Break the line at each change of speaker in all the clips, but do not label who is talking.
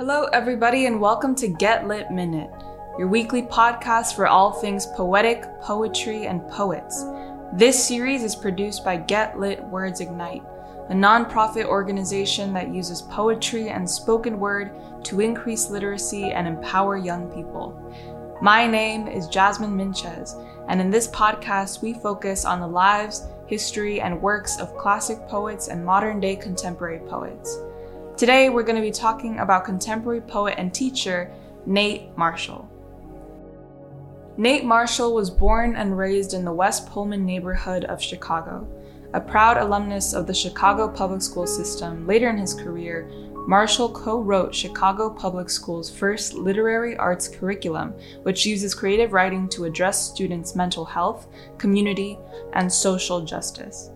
Hello, everybody, and welcome to Get Lit Minute, your weekly podcast for all things poetic, poetry, and poets. This series is produced by Get Lit Words Ignite, a nonprofit organization that uses poetry and spoken word to increase literacy and empower young people. My name is Jasmine Minchez, and in this podcast, we focus on the lives, history, and works of classic poets and modern day contemporary poets. Today, we're going to be talking about contemporary poet and teacher Nate Marshall. Nate Marshall was born and raised in the West Pullman neighborhood of Chicago. A proud alumnus of the Chicago public school system, later in his career, Marshall co wrote Chicago Public Schools' first literary arts curriculum, which uses creative writing to address students' mental health, community, and social justice.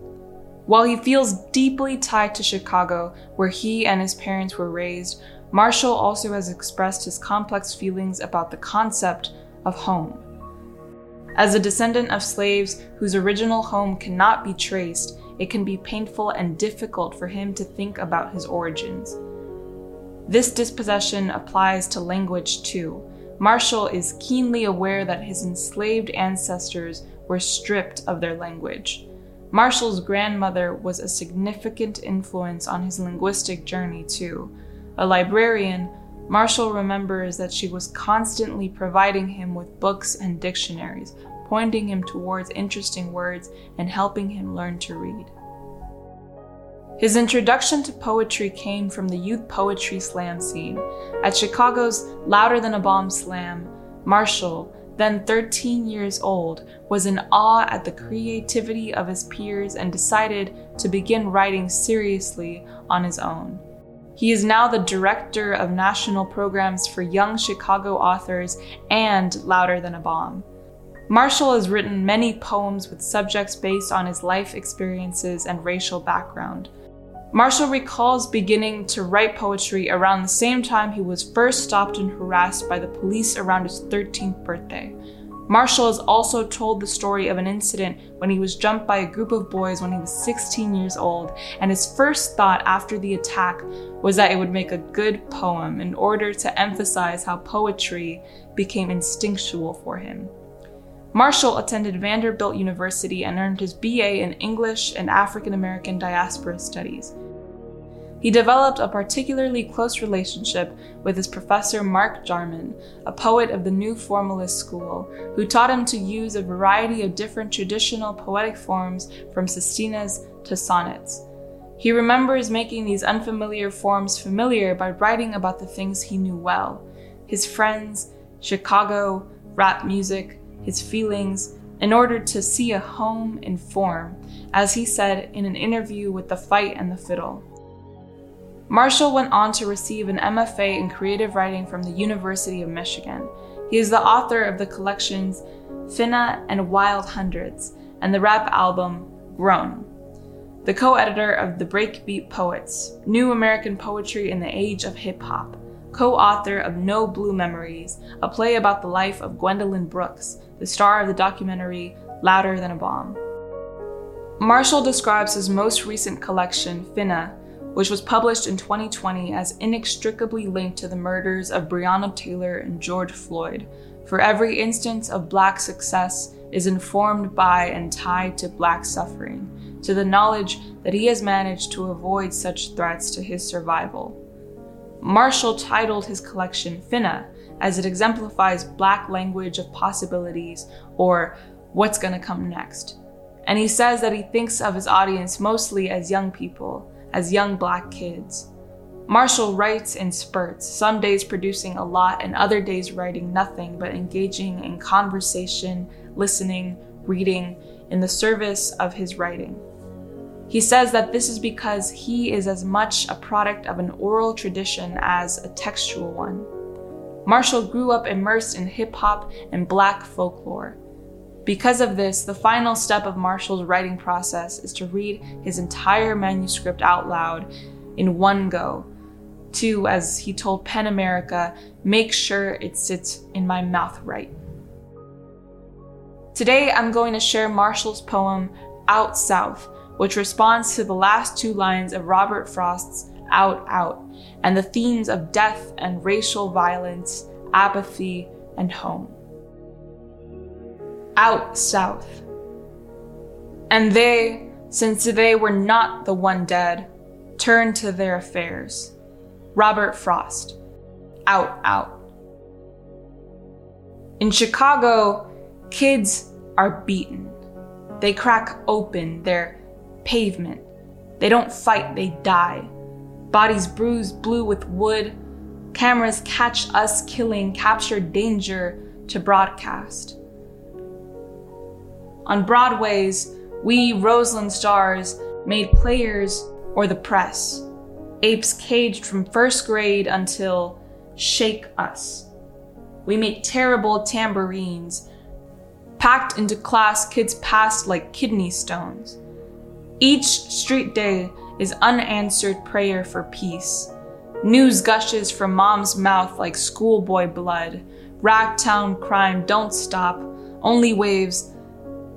While he feels deeply tied to Chicago, where he and his parents were raised, Marshall also has expressed his complex feelings about the concept of home. As a descendant of slaves whose original home cannot be traced, it can be painful and difficult for him to think about his origins. This dispossession applies to language too. Marshall is keenly aware that his enslaved ancestors were stripped of their language. Marshall's grandmother was a significant influence on his linguistic journey, too. A librarian, Marshall remembers that she was constantly providing him with books and dictionaries, pointing him towards interesting words and helping him learn to read. His introduction to poetry came from the youth poetry slam scene. At Chicago's Louder Than a Bomb Slam, Marshall, then 13 years old, was in awe at the creativity of his peers and decided to begin writing seriously on his own. He is now the director of national programs for young Chicago authors and Louder Than a Bomb. Marshall has written many poems with subjects based on his life experiences and racial background. Marshall recalls beginning to write poetry around the same time he was first stopped and harassed by the police around his 13th birthday. Marshall has also told the story of an incident when he was jumped by a group of boys when he was 16 years old, and his first thought after the attack was that it would make a good poem in order to emphasize how poetry became instinctual for him. Marshall attended Vanderbilt University and earned his BA in English and African American Diaspora Studies. He developed a particularly close relationship with his professor Mark Jarman, a poet of the New Formalist School, who taught him to use a variety of different traditional poetic forms from sestinas to sonnets. He remembers making these unfamiliar forms familiar by writing about the things he knew well his friends, Chicago, rap music, his feelings, in order to see a home in form, as he said in an interview with The Fight and the Fiddle. Marshall went on to receive an MFA in creative writing from the University of Michigan. He is the author of the collections Finna and Wild Hundreds and the rap album Grown. The co editor of The Breakbeat Poets, New American Poetry in the Age of Hip Hop, co author of No Blue Memories, a play about the life of Gwendolyn Brooks, the star of the documentary Louder Than a Bomb. Marshall describes his most recent collection, Finna, which was published in 2020 as inextricably linked to the murders of Breonna Taylor and George Floyd, for every instance of Black success is informed by and tied to Black suffering, to the knowledge that he has managed to avoid such threats to his survival. Marshall titled his collection Finna, as it exemplifies Black language of possibilities or what's gonna come next. And he says that he thinks of his audience mostly as young people as young black kids. Marshall writes in spurts, some days producing a lot and other days writing nothing but engaging in conversation, listening, reading, in the service of his writing. He says that this is because he is as much a product of an oral tradition as a textual one. Marshall grew up immersed in hip hop and black folklore. Because of this, the final step of Marshall's writing process is to read his entire manuscript out loud in one go, to, as he told PEN America, make sure it sits in my mouth right. Today, I'm going to share Marshall's poem, Out South, which responds to the last two lines of Robert Frost's out, out, and the themes of death and racial violence, apathy, and home. Out south. And they, since they were not the one dead, turned to their affairs. Robert Frost. Out, out. In Chicago, kids are beaten. They crack open their pavement. They don't fight, they die. Bodies bruised blue with wood. Cameras catch us killing, capture danger to broadcast. On Broadway's, we Roseland stars made players or the press, apes caged from first grade until shake us. We make terrible tambourines, packed into class kids passed like kidney stones. Each street day is unanswered prayer for peace. News gushes from mom's mouth like schoolboy blood. Ragtown crime don't stop, only waves.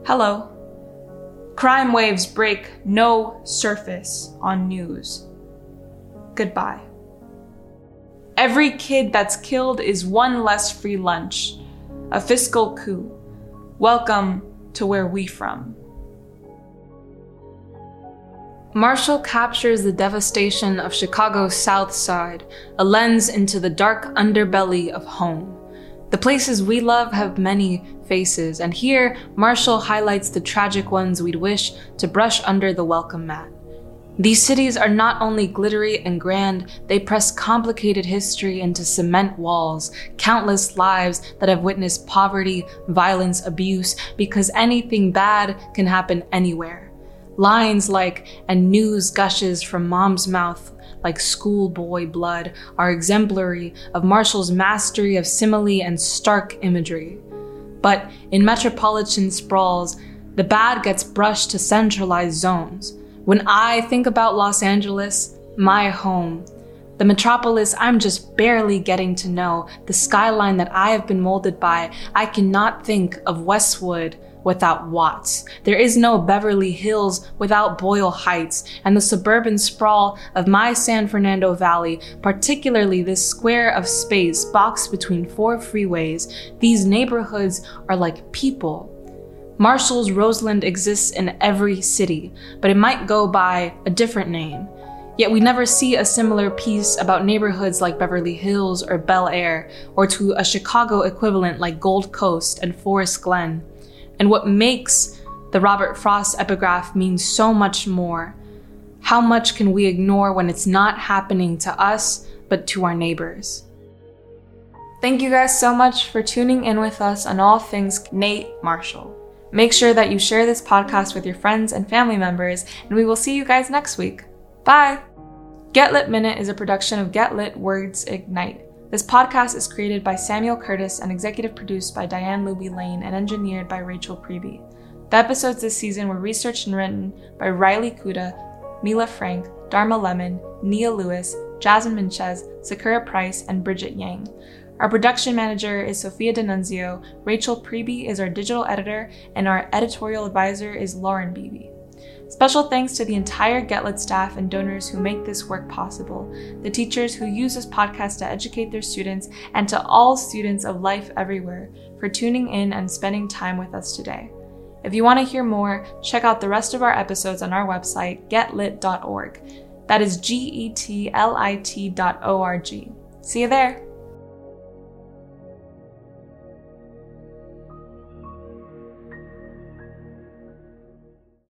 Hello. Crime waves break no surface on news. Goodbye. Every kid that's killed is one less free lunch, a fiscal coup. Welcome to where we from. Marshall captures the devastation of Chicago's South Side, a lens into the dark underbelly of home. The places we love have many faces, and here Marshall highlights the tragic ones we'd wish to brush under the welcome mat. These cities are not only glittery and grand, they press complicated history into cement walls, countless lives that have witnessed poverty, violence, abuse, because anything bad can happen anywhere. Lines like, and news gushes from mom's mouth like schoolboy blood are exemplary of Marshall's mastery of simile and stark imagery. But in metropolitan sprawls, the bad gets brushed to centralized zones. When I think about Los Angeles, my home, the metropolis I'm just barely getting to know, the skyline that I have been molded by, I cannot think of Westwood without Watts. There is no Beverly Hills without Boyle Heights, and the suburban sprawl of my San Fernando Valley, particularly this square of space boxed between four freeways, these neighborhoods are like people. Marshall's Roseland exists in every city, but it might go by a different name. Yet we never see a similar piece about neighborhoods like Beverly Hills or Bel Air, or to a Chicago equivalent like Gold Coast and Forest Glen and what makes the Robert Frost epigraph mean so much more. How much can we ignore when it's not happening to us, but to our neighbors? Thank you guys so much for tuning in with us on all things Nate Marshall. Make sure that you share this podcast with your friends and family members, and we will see you guys next week. Bye! Get Lit Minute is a production of Get Lit Words Ignite. This podcast is created by Samuel Curtis and executive produced by Diane Luby Lane and engineered by Rachel Preby. The episodes this season were researched and written by Riley Kuda, Mila Frank, Dharma Lemon, Nia Lewis, Jasmine Minchez, Sakura Price, and Bridget Yang. Our production manager is Sophia D'Annunzio, Rachel Preby is our digital editor, and our editorial advisor is Lauren Beebe. Special thanks to the entire GetLit staff and donors who make this work possible, the teachers who use this podcast to educate their students, and to all students of life everywhere for tuning in and spending time with us today. If you want to hear more, check out the rest of our episodes on our website, getlit.org. That is G E T L I T dot O R G. See you there.